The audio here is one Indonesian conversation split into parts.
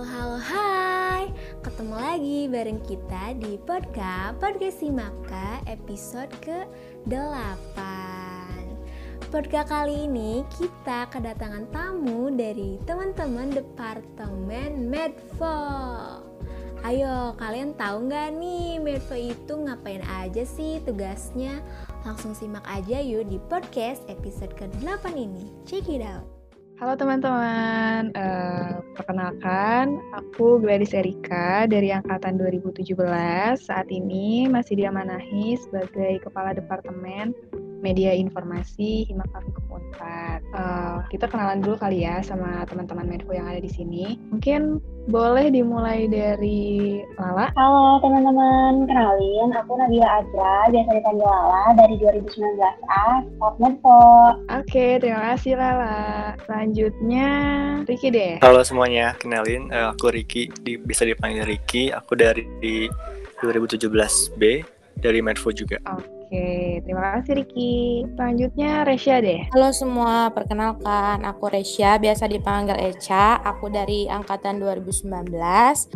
Halo, halo, hai. Ketemu lagi bareng kita di podcast Podcast Simaka episode ke-8 Podcast kali ini kita kedatangan tamu dari teman-teman Departemen Medfo. Ayo, kalian tahu nggak nih Medfo itu ngapain aja sih tugasnya? Langsung simak aja yuk di podcast episode ke-8 ini. Check it out Halo teman-teman, uh, perkenalkan aku Gladys Erika dari Angkatan 2017. Saat ini masih diamanahi sebagai Kepala Departemen Media Informasi Himaka Fikum Unpad. Uh, kita kenalan dulu kali ya sama teman-teman Medfo yang ada di sini. Mungkin boleh dimulai dari Lala. Halo teman-teman, kenalin aku Nabila Azra, biasa dipanggil Lala dari 2019A, Sport Medfo. Oke, terima kasih Lala. Selanjutnya Riki deh. Halo semuanya, kenalin uh, aku Riki, di, bisa dipanggil Riki. Aku dari di 2017B dari Medfo juga. Oke, terima kasih Riki. Selanjutnya Resya deh. Halo semua, perkenalkan aku Resya, biasa dipanggil Echa. Aku dari angkatan 2019.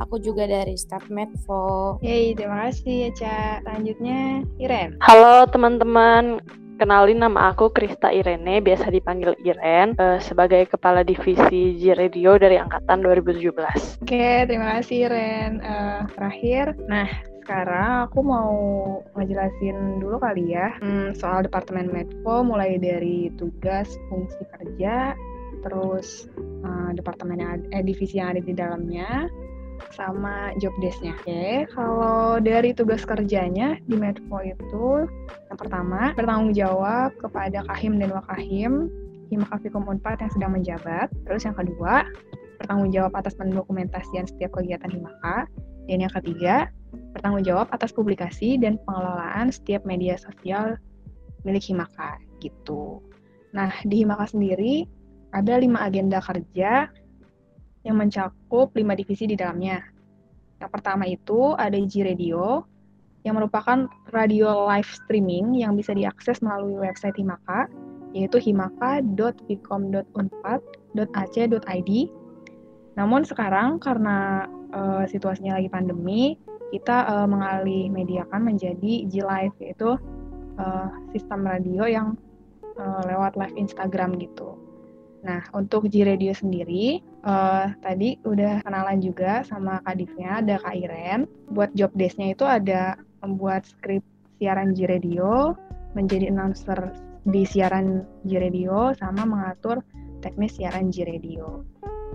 Aku juga dari staff Medfo. Yeay, terima kasih Echa. Selanjutnya Iren. Halo teman-teman, Kenalin nama aku Krista Irene, biasa dipanggil Iren, uh, sebagai Kepala Divisi G Radio dari Angkatan 2017. Oke, terima kasih Iren. Uh, terakhir, nah sekarang aku mau ngejelasin dulu kali ya hmm, soal Departemen Medco, mulai dari tugas, fungsi kerja, terus uh, departemen yang ada, eh, divisi yang ada di dalamnya, sama job desk-nya. Oke, kalau dari tugas kerjanya di Medco itu yang pertama bertanggung jawab kepada Kahim dan Wakahim Himakafikum Unpad yang sedang menjabat. Terus yang kedua, bertanggung jawab atas pendokumentasian setiap kegiatan Himaka. Dan yang ketiga, bertanggung jawab atas publikasi dan pengelolaan setiap media sosial milik Himaka gitu. Nah, di Himaka sendiri ada lima agenda kerja yang mencakup lima divisi di dalamnya. Yang pertama itu ada G Radio, yang merupakan radio live streaming yang bisa diakses melalui website Himaka, yaitu himaka.vcom.unpad.ac.id. Namun sekarang karena uh, situasinya lagi pandemi, kita uh, mengalih mediakan menjadi G Live, yaitu uh, sistem radio yang uh, lewat live Instagram gitu. Nah, untuk G Radio sendiri, uh, tadi udah kenalan juga sama Kadifnya, ada Kak Iren. Buat job desk-nya itu ada membuat skrip siaran G Radio, menjadi announcer di siaran G Radio, sama mengatur teknis siaran G Radio.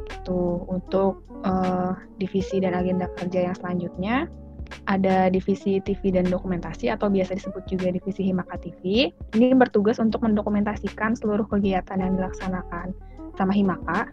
Itu untuk uh, divisi dan agenda kerja yang selanjutnya ada divisi TV dan dokumentasi atau biasa disebut juga divisi Himaka TV. Ini bertugas untuk mendokumentasikan seluruh kegiatan yang dilaksanakan sama Himaka.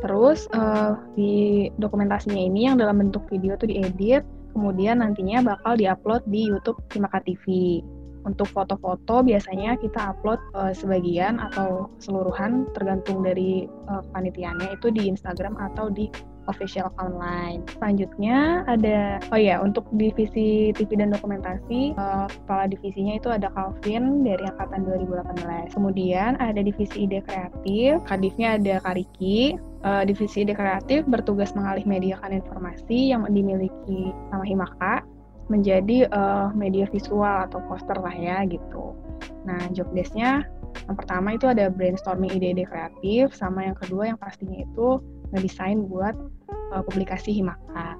Terus uh, di dokumentasinya ini yang dalam bentuk video itu diedit, kemudian nantinya bakal diupload di YouTube Himaka TV. Untuk foto-foto biasanya kita upload uh, sebagian atau seluruhan tergantung dari uh, panitiannya itu di Instagram atau di official online. Selanjutnya ada oh ya untuk divisi TV dan dokumentasi uh, kepala divisinya itu ada Calvin dari angkatan 2018. Kemudian ada divisi ide kreatif, kadifnya ada Kariki. Uh, divisi ide kreatif bertugas mengalih mediakan informasi yang dimiliki sama Himaka menjadi uh, media visual atau poster lah ya gitu. Nah, job desk-nya yang pertama itu ada brainstorming ide-ide kreatif, sama yang kedua yang pastinya itu ngedesain buat uh, publikasi Himaka.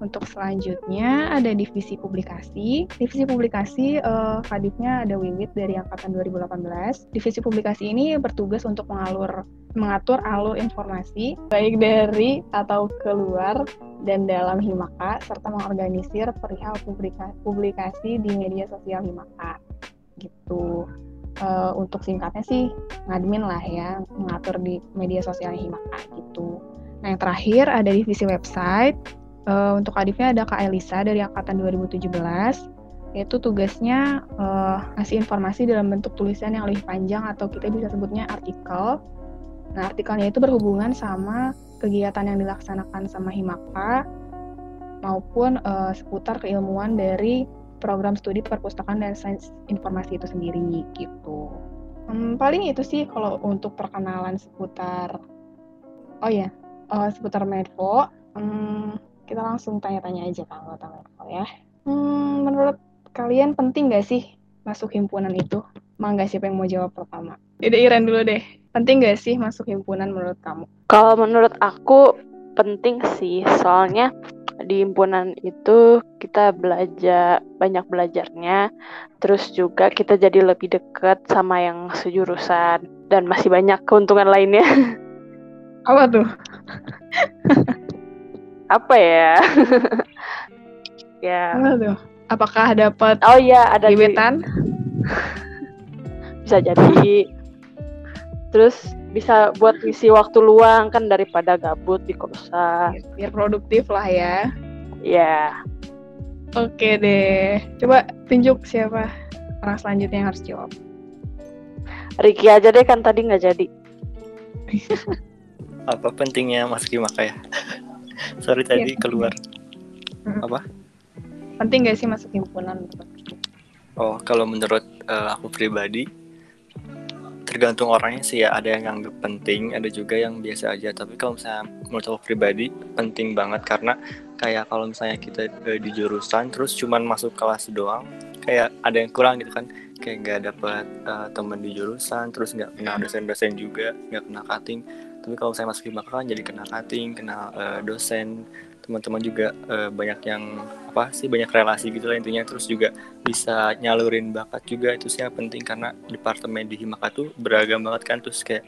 Untuk selanjutnya ada divisi publikasi. Divisi publikasi uh, kadifnya ada Wiwit dari angkatan 2018. Divisi publikasi ini bertugas untuk mengalur mengatur alur informasi baik dari atau keluar dan dalam Himaka serta mengorganisir perihal publikasi, publikasi di media sosial Himaka. Gitu. Uh, untuk singkatnya sih ngadmin lah ya mengatur di media sosial Himaka gitu. Nah, yang terakhir ada divisi website. Uh, untuk adifnya ada Kak Elisa dari angkatan 2017. Yaitu tugasnya uh, ngasih informasi dalam bentuk tulisan yang lebih panjang atau kita bisa sebutnya artikel. Nah, artikelnya itu berhubungan sama kegiatan yang dilaksanakan sama Himaka maupun uh, seputar keilmuan dari program studi perpustakaan dan sains informasi itu sendiri gitu. Hmm, paling itu sih kalau untuk perkenalan seputar Oh ya, uh, seputar Medfo. Hmm, kita langsung tanya-tanya aja ke anggota Medco ya. Hmm, menurut kalian penting gak sih masuk himpunan itu? Mangga siapa yang mau jawab pertama? Ide Iren dulu deh. Penting gak sih masuk himpunan menurut kamu? Kalau menurut aku penting sih, soalnya di himpunan itu kita belajar banyak belajarnya, terus juga kita jadi lebih dekat sama yang sejurusan dan masih banyak keuntungan lainnya. Apa tuh? Apa ya? ya. Apa tuh? Apakah dapat Oh iya, ada di- gebetan? bisa jadi. Terus bisa buat ngisi waktu luang kan daripada gabut di kosan. Biar produktif lah ya. Ya. Oke deh. Coba tunjuk siapa orang selanjutnya yang harus jawab. Ricky aja deh kan tadi nggak jadi. Apa pentingnya masuk Himaka ya? Sorry tadi keluar. Penting gak sih masuk himpunan? Oh, kalau menurut eh, aku pribadi tergantung orangnya sih ya. Ada yang nganggap penting ada juga yang biasa aja. Tapi kalau misalnya menurut aku pribadi penting banget. Karena kayak kalau misalnya kita eh, di jurusan terus cuman masuk kelas doang kayak ada yang kurang gitu kan. Kayak nggak dapat eh, teman di jurusan terus nggak kenal dosen-dosen juga nggak kenal cutting. Tapi kalau saya masuk Himaka kan jadi kenal cutting kenal eh, dosen teman-teman juga eh, banyak yang apa sih banyak relasi gitu lah intinya terus juga bisa nyalurin bakat juga itu sih yang penting karena departemen di Himaka tuh beragam banget kan terus kayak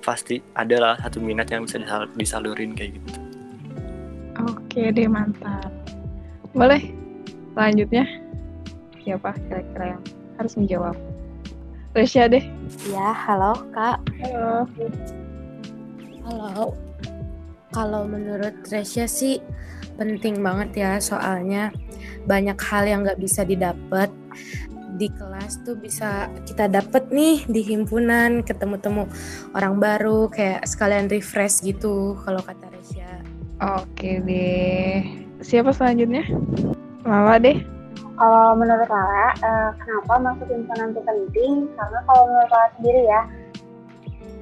pasti ada lah satu minat yang bisa disal- disalurin kayak gitu Oke deh, mantap. Boleh? Selanjutnya, siapa kira-kira yang harus menjawab? Resya deh. Ya, halo Kak. Halo. Halo. Kalau menurut Resya sih penting banget ya soalnya banyak hal yang nggak bisa didapat di kelas tuh bisa kita dapet nih di himpunan ketemu-temu orang baru kayak sekalian refresh gitu kalau kata Resya. Oke deh. Siapa selanjutnya? Lala deh. Kalau menurut Lala, eh, kenapa masuk himpunan itu penting? Karena kalau menurut Lala sendiri ya,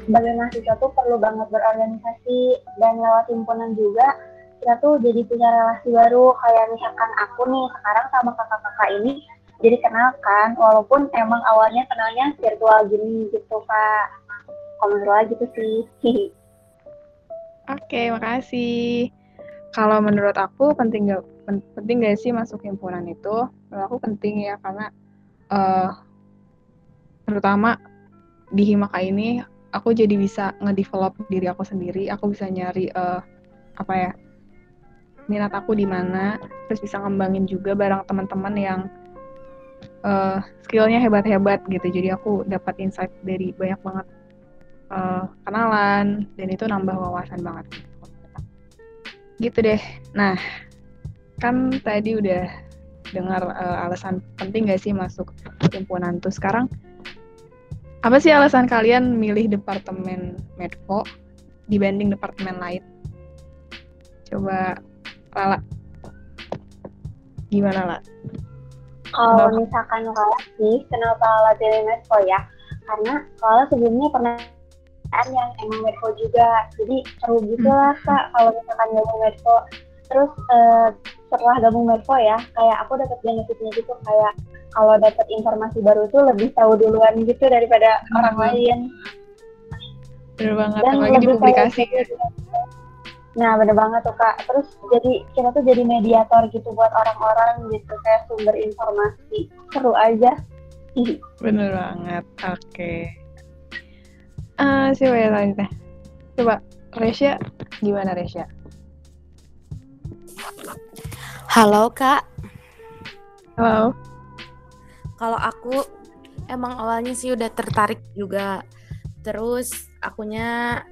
sebagai mahasiswa tuh perlu banget berorganisasi dan lewat himpunan juga. Kita tuh jadi punya relasi baru. Kayak misalkan aku nih sekarang sama kakak-kakak ini jadi kenal kan. Walaupun emang awalnya kenalnya virtual gini gitu kak. Kalau gitu sih. Oke, makasih. Kalau menurut aku penting gak pen- penting gak sih masuk himpunan itu? Menurut aku penting ya karena eh terutama di Himaka ini aku jadi bisa ngedevelop diri aku sendiri. Aku bisa nyari eh apa ya minat aku di mana, terus bisa ngembangin juga bareng teman-teman yang eh skillnya hebat-hebat gitu. Jadi aku dapat insight dari banyak banget eh, kenalan dan itu nambah wawasan banget gitu deh nah kan tadi udah dengar eh, alasan penting gak sih masuk himpunan tuh sekarang apa sih alasan kalian milih departemen medco dibanding departemen lain coba Lala gimana lah Kalau Kenapa? misalkan Lala sih, kenapa Lala pilih Medco ya? Karena Lala sebelumnya pernah yang emang Medco juga. Jadi seru gitu lah Kak kalau misalkan gabung Medco. Terus eh, setelah gabung Medco ya, kayak aku dapat benefitnya gitu kayak kalau dapat informasi baru tuh lebih tahu duluan gitu daripada Hmm. orang lain. bener banget Dan apalagi di lebih publikasi kayak gitu. Nah, bener banget tuh Kak. Terus jadi kita tuh jadi mediator gitu buat orang-orang gitu kayak sumber informasi. Seru aja. Bener banget oke Ah, siapa ya selanjutnya coba Resya gimana Resya Halo Kak. halo Kalau aku emang awalnya sih udah tertarik juga. Terus akunya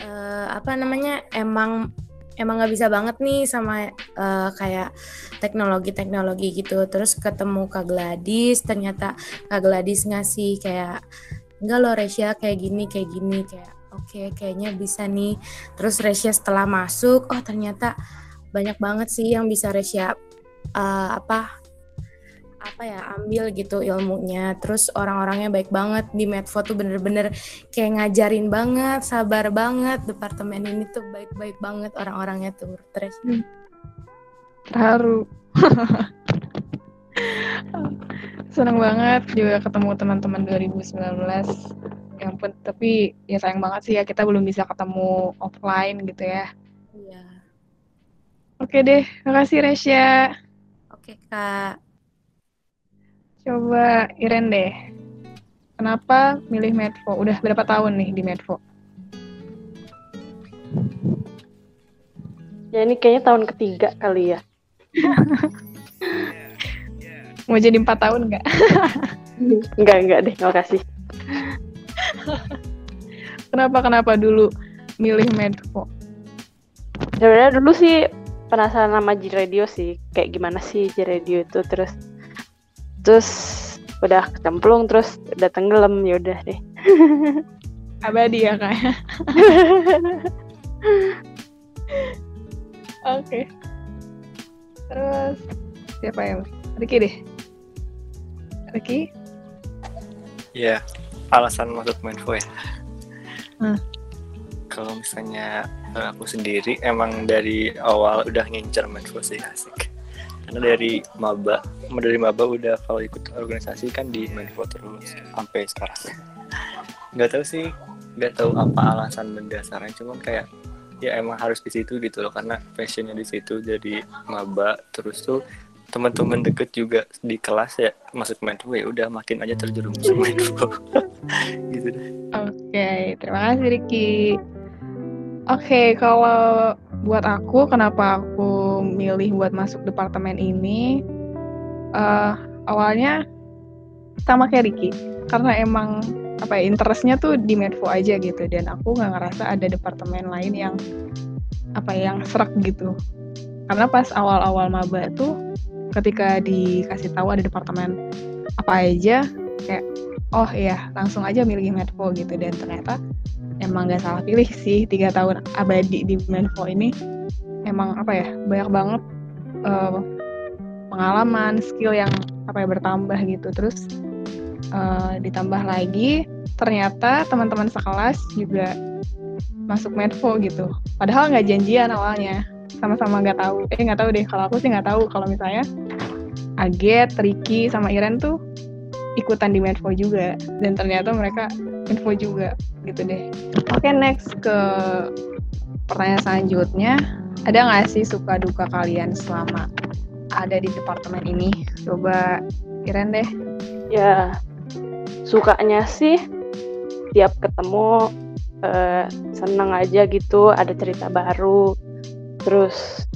eh, apa namanya emang emang nggak bisa banget nih sama eh, kayak teknologi-teknologi gitu. Terus ketemu Kak Gladys, ternyata Kak Gladys ngasih kayak enggak loh Resya kayak gini kayak gini kayak oke kayaknya bisa nih. Terus Resya setelah masuk, oh ternyata banyak banget sih yang bisa Resya eh, apa apa ya ambil gitu ilmunya. Terus orang-orangnya baik banget di Medfo tuh bener-bener kayak ngajarin banget sabar banget. Departemen ini tuh baik-baik banget orang-orangnya tuh terus terharu. Senang banget juga ketemu teman-teman 2019 yang pun tapi ya sayang banget sih ya kita belum bisa ketemu offline gitu ya. Iya. Oke deh makasih Resya. Oke kak. Coba Iren deh. Kenapa milih Medfo? Udah berapa tahun nih di Medfo? Ya ini kayaknya tahun ketiga kali ya. mau jadi empat tahun nggak? Enggak, enggak deh, makasih. kenapa kenapa dulu milih Medfo? Sebenarnya dulu sih penasaran sama J Radio sih, kayak gimana sih J Radio itu? Terus terus udah kecemplung terus udah tenggelam. Ya udah deh. abadi ya kayak oke. Terus siapa yang Riki deh. Riki? Ya, alasan masuk Menfo ya. Hmm. Kalau misalnya eh, aku sendiri emang dari awal udah ngincer Menfo sih asik. Karena dari maba, dari maba udah kalau ikut organisasi kan di Menfo terus sampai sekarang. Nggak tahu sih, nggak tahu apa alasan mendasarnya, cuman kayak ya emang harus di situ gitu loh karena passionnya di situ jadi maba terus tuh teman-teman deket juga di kelas ya masuk Menfo ya udah makin aja terjerumus ke Menfo gitu deh. Oke, terima kasih Riki. Oke, kalau buat aku, kenapa aku milih buat masuk departemen ini? eh awalnya sama kayak Riki, karena emang apa ya interestnya tuh di Medfo aja gitu, dan aku nggak ngerasa ada departemen lain yang apa ya, yang serak gitu. Karena pas awal-awal maba tuh, ketika dikasih tahu ada departemen apa aja, kayak oh iya langsung aja milih Medfo gitu. Dan ternyata emang gak salah pilih sih tiga tahun abadi di Medfo ini. Emang apa ya banyak banget eh, pengalaman skill yang apa ya bertambah gitu. Terus eh, ditambah lagi ternyata teman-teman sekelas juga masuk Medfo gitu. Padahal nggak janjian awalnya sama-sama nggak tahu. Eh nggak tahu deh kalau aku sih nggak tahu. Kalau misalnya Aget, Ricky sama Iren tuh ikutan di Medfo juga dan ternyata mereka info juga gitu deh. Oke next ke pertanyaan selanjutnya ada nggak sih suka duka kalian selama ada di departemen ini? Coba Iren deh. Ya sukanya sih tiap ketemu eh, seneng aja gitu ada cerita baru terus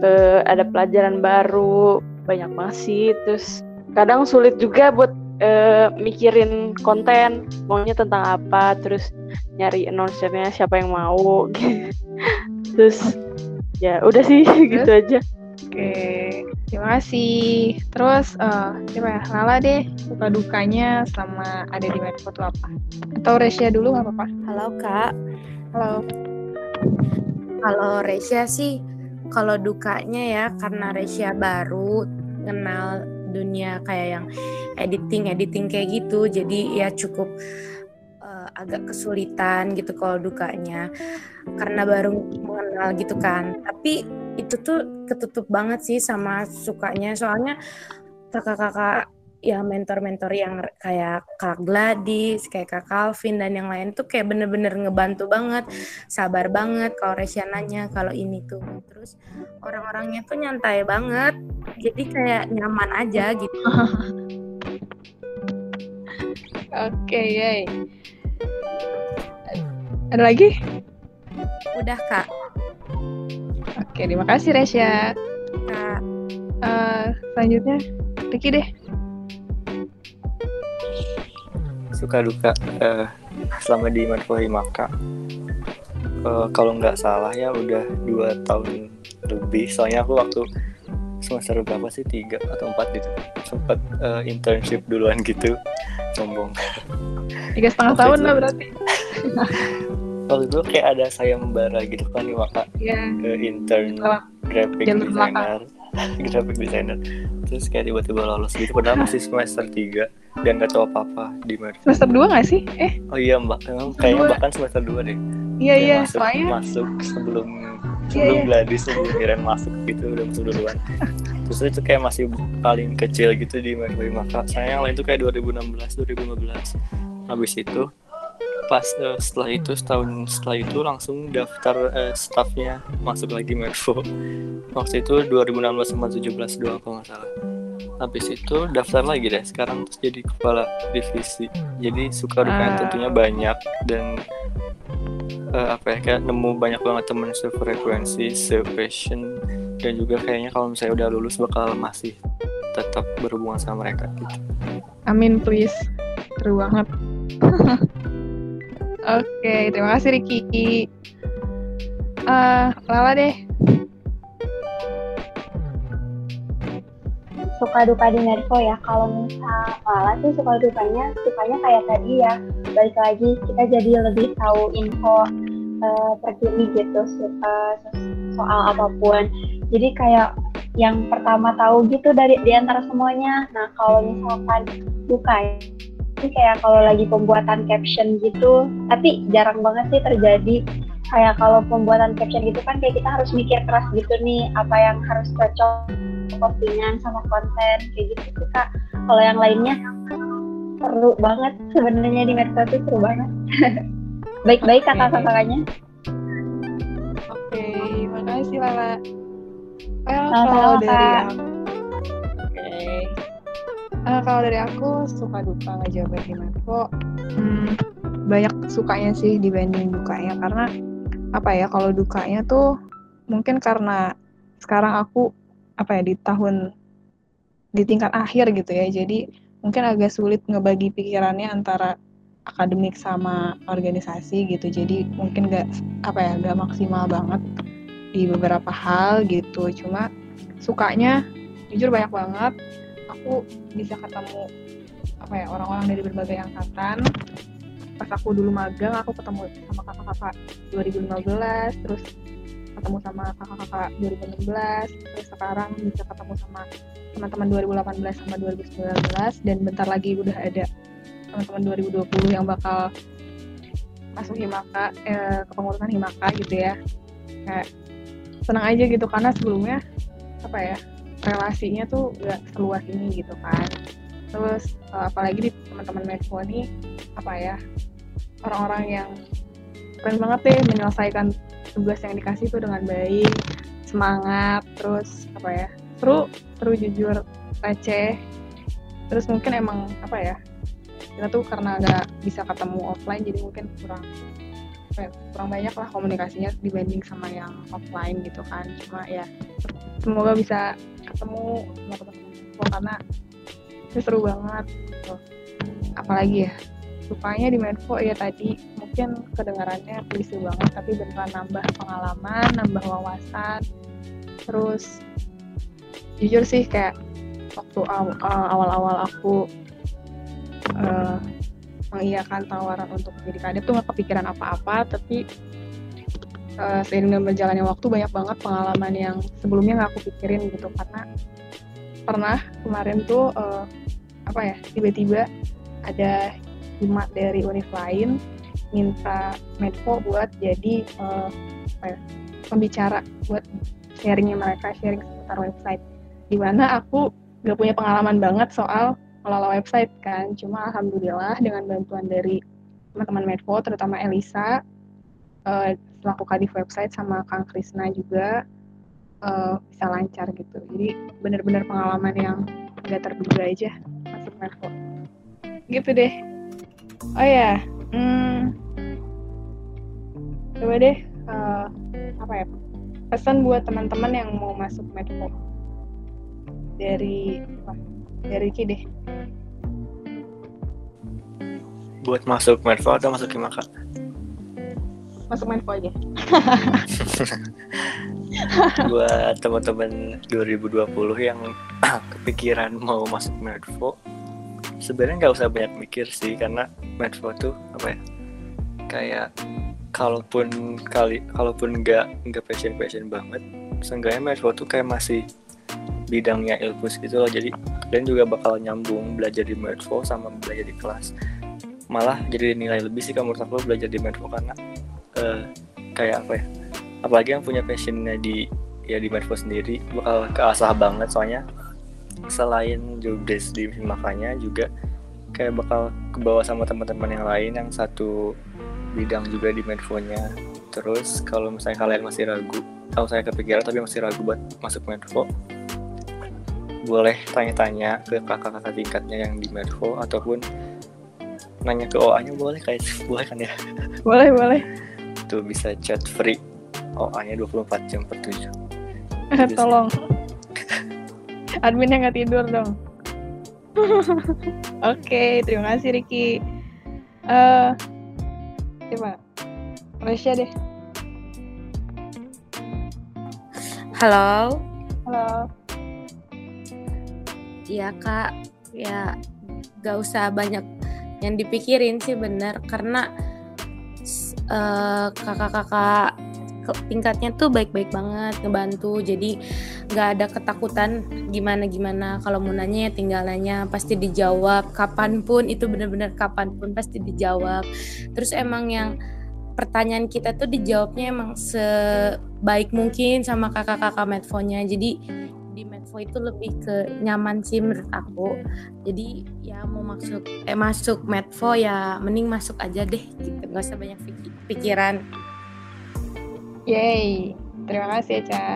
eh, ada pelajaran baru banyak masih terus kadang sulit juga buat eh, mikirin konten maunya tentang apa terus nyari announcernya siapa yang mau terus ya udah sih gitu aja Oke, terima kasih. Terus eh siapa ya? Lala deh, suka dukanya selama ada di Medfo tuh apa? Atau Resya dulu nggak apa-apa? halo kak Halo. Kalau Resya sih, kalau dukanya ya karena Resya baru kenal dunia kayak yang editing editing kayak gitu, jadi ya cukup eh, agak kesulitan gitu kalau dukanya. Karena baru mengenal gitu kan. Tapi itu tuh ketutup banget sih sama sukanya, soalnya kakak-kakak ya mentor-mentor yang kayak Kak Gladys, kayak Kak Calvin dan yang lain tuh kayak bener-bener ngebantu banget, sabar banget kalau Resya nanya kalau ini tuh. Terus orang-orangnya tuh nyantai banget, jadi kayak nyaman aja gitu. Oke, yay. Ada lagi? Udah Kak, Oke, terima kasih Resya. Kak. Eh, selanjutnya, Riki deh. Suka duka eh, selama di Manfo Himaka Eh, kalau nggak salah ya udah dua tahun lebih. Soalnya aku waktu semester berapa sih? Tiga atau empat gitu. Sempat eh, internship duluan gitu. Sombong. Tiga setengah tahun lah berarti. waktu itu kayak ada sayembara gitu kan di Maka. Iya. ke intern graphic jalur belakang. graphic designer. Terus kayak tiba-tiba lolos gitu padahal masih semester 3 dan gak tahu apa-apa di Mervo Semester 2 gak sih? Eh, oh iya mbak. Emang kayaknya bahkan semester 2 deh. Iya iya, masuk, soalnya masuk sebelum Iya, sebelum iya. Gladys sebelum Iren masuk gitu udah masuk duluan. Terus itu kayak masih paling kecil gitu di Mervo maka saya yang lain tuh kayak 2016 2015 habis itu pas eh, setelah itu setahun setelah itu langsung daftar eh, staffnya masuk lagi Mervo waktu itu 2016 sama 17 doang kalau nggak salah habis itu daftar lagi deh sekarang terus jadi kepala divisi jadi suka dukanya Ah. tentunya banyak dan eh, apa ya kayak nemu banyak banget temen sefrekuensi se-passion dan juga kayaknya kalau misalnya udah lulus bakal masih tetap berhubungan sama mereka gitu amin please. Seru banget. Oke, terima kasih Riki. Eh, Lala deh. suka duka di Nervo ya kalau misal Lala sih suka dukanya sukanya kayak tadi ya balik lagi kita jadi lebih tahu info eh, terkini gitu so- eh, soal apa pun jadi kayak yang pertama tahu gitu dari di antara semuanya nah kalau misalkan duka ini kayak kalau lagi pembuatan caption gitu tapi jarang banget sih terjadi kayak kalau pembuatan caption gitu kan kayak kita harus mikir keras gitu nih apa yang harus cocok postingan sama konten kayak gitu sih kak kalau yang lainnya seru banget sebenarnya di medsos itu seru banget baik-baik Oke. kakak-kakaknya Oke, makasih Lala. Well, kalau dari aku. Eh, kalau dari aku suka duka ngejabat di Marco, hmm, banyak sukanya sih dibanding dukanya. Karena apa ya kalau dukanya tuh mungkin karena sekarang aku apa ya di tahun di tingkat akhir gitu ya. Jadi mungkin agak sulit ngebagi pikirannya antara akademik sama organisasi gitu. Jadi mungkin gak apa ya gak maksimal banget di beberapa hal gitu. Cuma sukanya jujur banyak banget aku bisa ketemu apa ya orang-orang dari berbagai angkatan. Pas aku dulu magang aku ketemu sama kakak-kakak 2015 terus ketemu sama kakak-kakak 2016 terus sekarang bisa ketemu sama teman-teman 2018 sama 2019 dan bentar lagi udah ada teman-teman 2020 yang bakal masuk himaka eh, kepengurusan himaka gitu ya. Kayak senang aja gitu karena sebelumnya apa ya relasinya tuh gak seluas ini gitu kan. Terus eh, apalagi di teman-teman Medfo ini apa ya orang-orang yang keren banget deh menyelesaikan tugas yang dikasih tuh dengan baik semangat terus apa ya seru seru jujur receh. Terus mungkin emang apa ya kita tuh karena nggak bisa ketemu offline jadi mungkin kurang ya, kurang banyak lah komunikasinya dibanding sama yang offline gitu kan. Cuma ya semoga bisa ketemu sama teman-teman karena itu seru banget. Apalagi ya sukanya di Medfo ya tadi mungkin kedengarannya klise banget tapi beneran nambah pengalaman nambah wawasan. Terus jujur sih kayak waktu aw- awal-awal aku uh, mengiyakan tawaran untuk jadi kadep tuh nggak kepikiran apa-apa tapi uh, seiring dengan berjalannya waktu banyak banget pengalaman yang sebelumnya nggak aku pikirin gitu. Karena pernah kemarin tuh uh, apa ya tiba-tiba ada hima dari univ lain minta Medfo buat jadi uh, apa ya, pembicara buat sharingnya mereka sharing seputar website. Di mana aku gak punya pengalaman banget soal ngelola website kan. Cuma alhamdulillah dengan bantuan dari teman-teman Medfo terutama Elisa uh, selaku kadif website sama Kang Krisna juga uh, bisa lancar gitu. Jadi benar-benar pengalaman yang gak terduga aja masuk Medfo gitu deh. Oh ya hmm, coba deh uh, apa ya? Pesan buat teman-teman yang mau masuk Medfo dari apa? Dari Ki deh. Buat masuk Medfo atau masuk Himaka masuk Medfo aja. Buat teman-teman 2020 yang kepikiran mau masuk Medfo sebenarnya nggak usah banyak mikir sih karena Medfo tuh apa ya kayak kalaupun kali kalaupun nggak nggak passion passion banget seenggaknya Medfo tuh kayak masih bidangnya ilfus gitu loh jadi kalian juga bakal nyambung belajar di Medfo sama belajar di kelas. Malah jadi nilai lebih sih kamu menurut aku belajar di Medfo karena eh, kayak apa ya apalagi yang punya passionnya di ya di Medfo sendiri bakal keasah banget. Soalnya selain jobdesk di makanya juga kayak bakal kebawa sama teman-teman yang lain yang satu bidang juga di Medfonya. Terus kalau misalnya kalian masih ragu atau saya kepikiran tapi masih ragu buat masuk Medfo boleh tanya-tanya ke kakak-kakak tingkatnya yang di Medfo ataupun nanya ke OA-nya boleh kayak boleh kan ya? Boleh, boleh. Tuh bisa chat free OA-nya 24 jam per 7 Jadi Tolong. Adminnya nggak tidur dong. Oke, terima kasih Riki. Eh, coba Resya deh. Halo, Halo. Iya kak, ya gak usah banyak yang dipikirin sih bener karena eh, kakak-kakak tingkatnya tuh baik-baik banget ngebantu. Jadi nggak ada ketakutan gimana-gimana. Kalau mau nanya ya tinggal nanya pasti dijawab. Kapan pun itu bener-bener kapan pun pasti dijawab. Terus emang yang pertanyaan kita tuh dijawabnya emang sebaik mungkin sama kakak-kakak medfonya. Jadi Medfo itu lebih ke nyaman sih menurut aku. Jadi ya mau masuk eh masuk Medfo ya mending masuk aja deh gitu. Gak usah banyak pik- pikiran. Yeay. Terima kasih ya, Ca.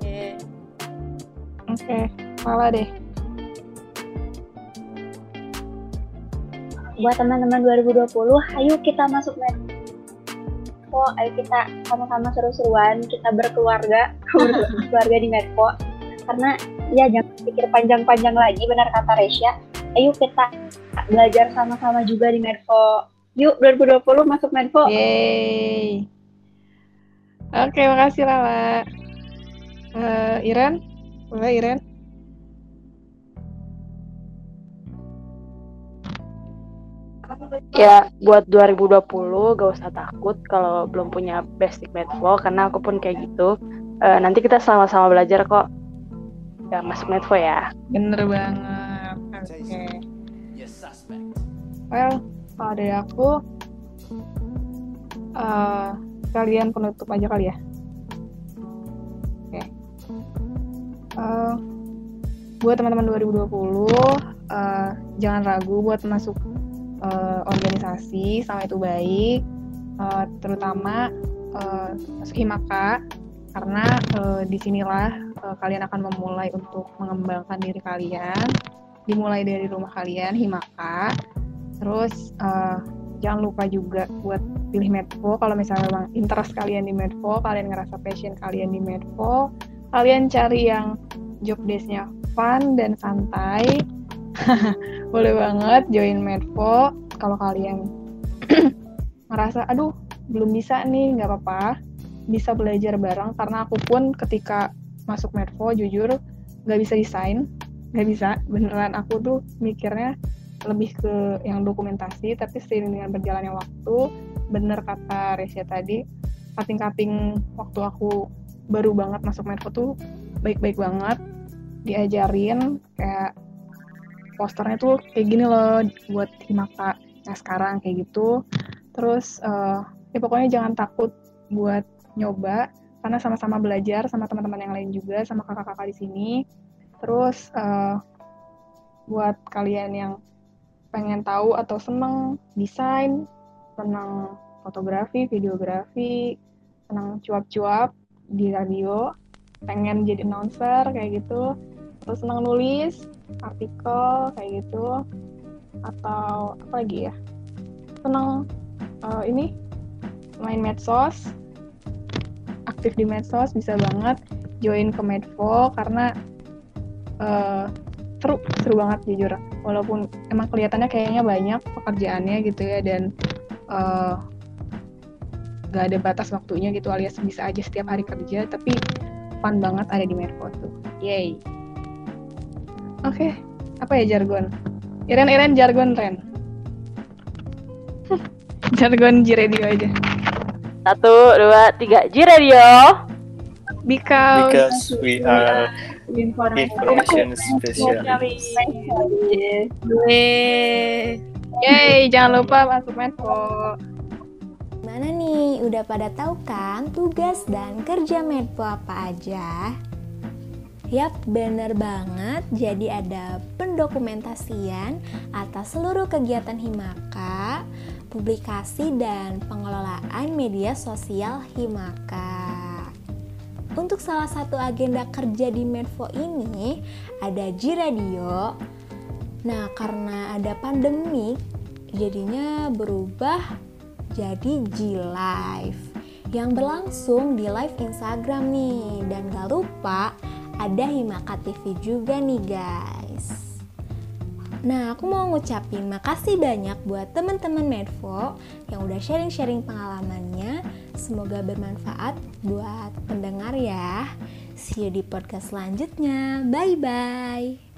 Ya. Oke, malah deh. buat teman-teman 2020 ayo kita masuk Medco ayo kita sama-sama seru-seruan kita berkeluarga berkeluarga di Medco karena ya jangan pikir panjang-panjang lagi benar kata Resya ayo kita belajar sama-sama juga di Medco yuk 2020 masuk Yeay. Oke, makasih Lala. Eh, Iren? Boleh Iren? Ya, buat 2020 gak usah takut kalau belum punya basic medflow karena aku pun kayak gitu. Eh, nanti kita sama-sama belajar kok. Ya, masuk medflow ya. Bener banget. Oke. Well, kalau dari aku, eh kalian penutup aja kali ya. Oke. Eh, buat teman-teman 2020, eh, jangan ragu buat masuk eh, organisasi, sama itu baik. Eh, terutama eh, masuk Himaka, karena eh, di sinilah eh, kalian akan memulai untuk mengembangkan diri kalian. Dimulai dari rumah kalian Himaka. Terus eh, jangan lupa juga buat pilih Medfo kalau misalnya memang interest kalian di Medfo kalian ngerasa passion kalian di Medfo kalian cari yang job desk-nya fun dan santai. Boleh banget join Medfo kalau kalian ngerasa aduh belum bisa nih nggak apa-apa bisa belajar bareng karena aku pun ketika masuk Medfo jujur nggak bisa desain nggak bisa. Beneran aku tuh mikirnya lebih ke yang dokumentasi tapi seiring dengan berjalannya waktu bener kata Resya tadi cutting-cutting waktu aku baru banget masuk Medco tuh baik-baik banget. Diajarin kayak posternya tuh kayak gini loh buat Himaka nah sekarang kayak gitu. Terus eh, ya pokoknya jangan takut buat nyoba karena sama-sama belajar sama teman-teman yang lain juga sama kakak-kakak di sini. Terus eh, buat kalian yang pengen tahu atau seneng desain seneng fotografi videografi seneng cuap-cuap di radio pengen jadi announcer kayak gitu. Terus seneng nulis artikel kayak gitu. Atau apa lagi ya? Seneng eh, ini main medsos aktif di medsos bisa banget join ke Medfo karena eh, seru seru banget jujur. Walaupun emang kelihatannya kayaknya banyak pekerjaannya gitu ya dan eh, gak ada batas waktunya gitu alias bisa aja setiap hari kerja tapi fun banget ada di Medfo tuh. Yay. Oke apa ya jargon? Iren Iren jargon Ren. Jargon G Radio aja Satu, dua, tiga. G Radio. because, because we are Information spesialis. Yeay. Yeay, jangan lupa masuk Medfo. Mana nih, udah pada tahu kan tugas dan kerja Medpo apa aja? Yap, bener banget. Jadi ada pendokumentasian atas seluruh kegiatan Himaka, publikasi dan pengelolaan media sosial Himaka. Untuk salah satu agenda kerja di Medfo ini ada G Radio. Nah, karena ada pandemi, jadinya berubah jadi G Live yang berlangsung di live Instagram nih. Dan gak lupa ada Himaka TV juga nih guys. Nah, aku mau ngucapin makasih banyak buat teman-teman Medfo yang udah sharing-sharing pengalamannya. Semoga bermanfaat buat pendengar ya. See you di podcast selanjutnya. Bye-bye.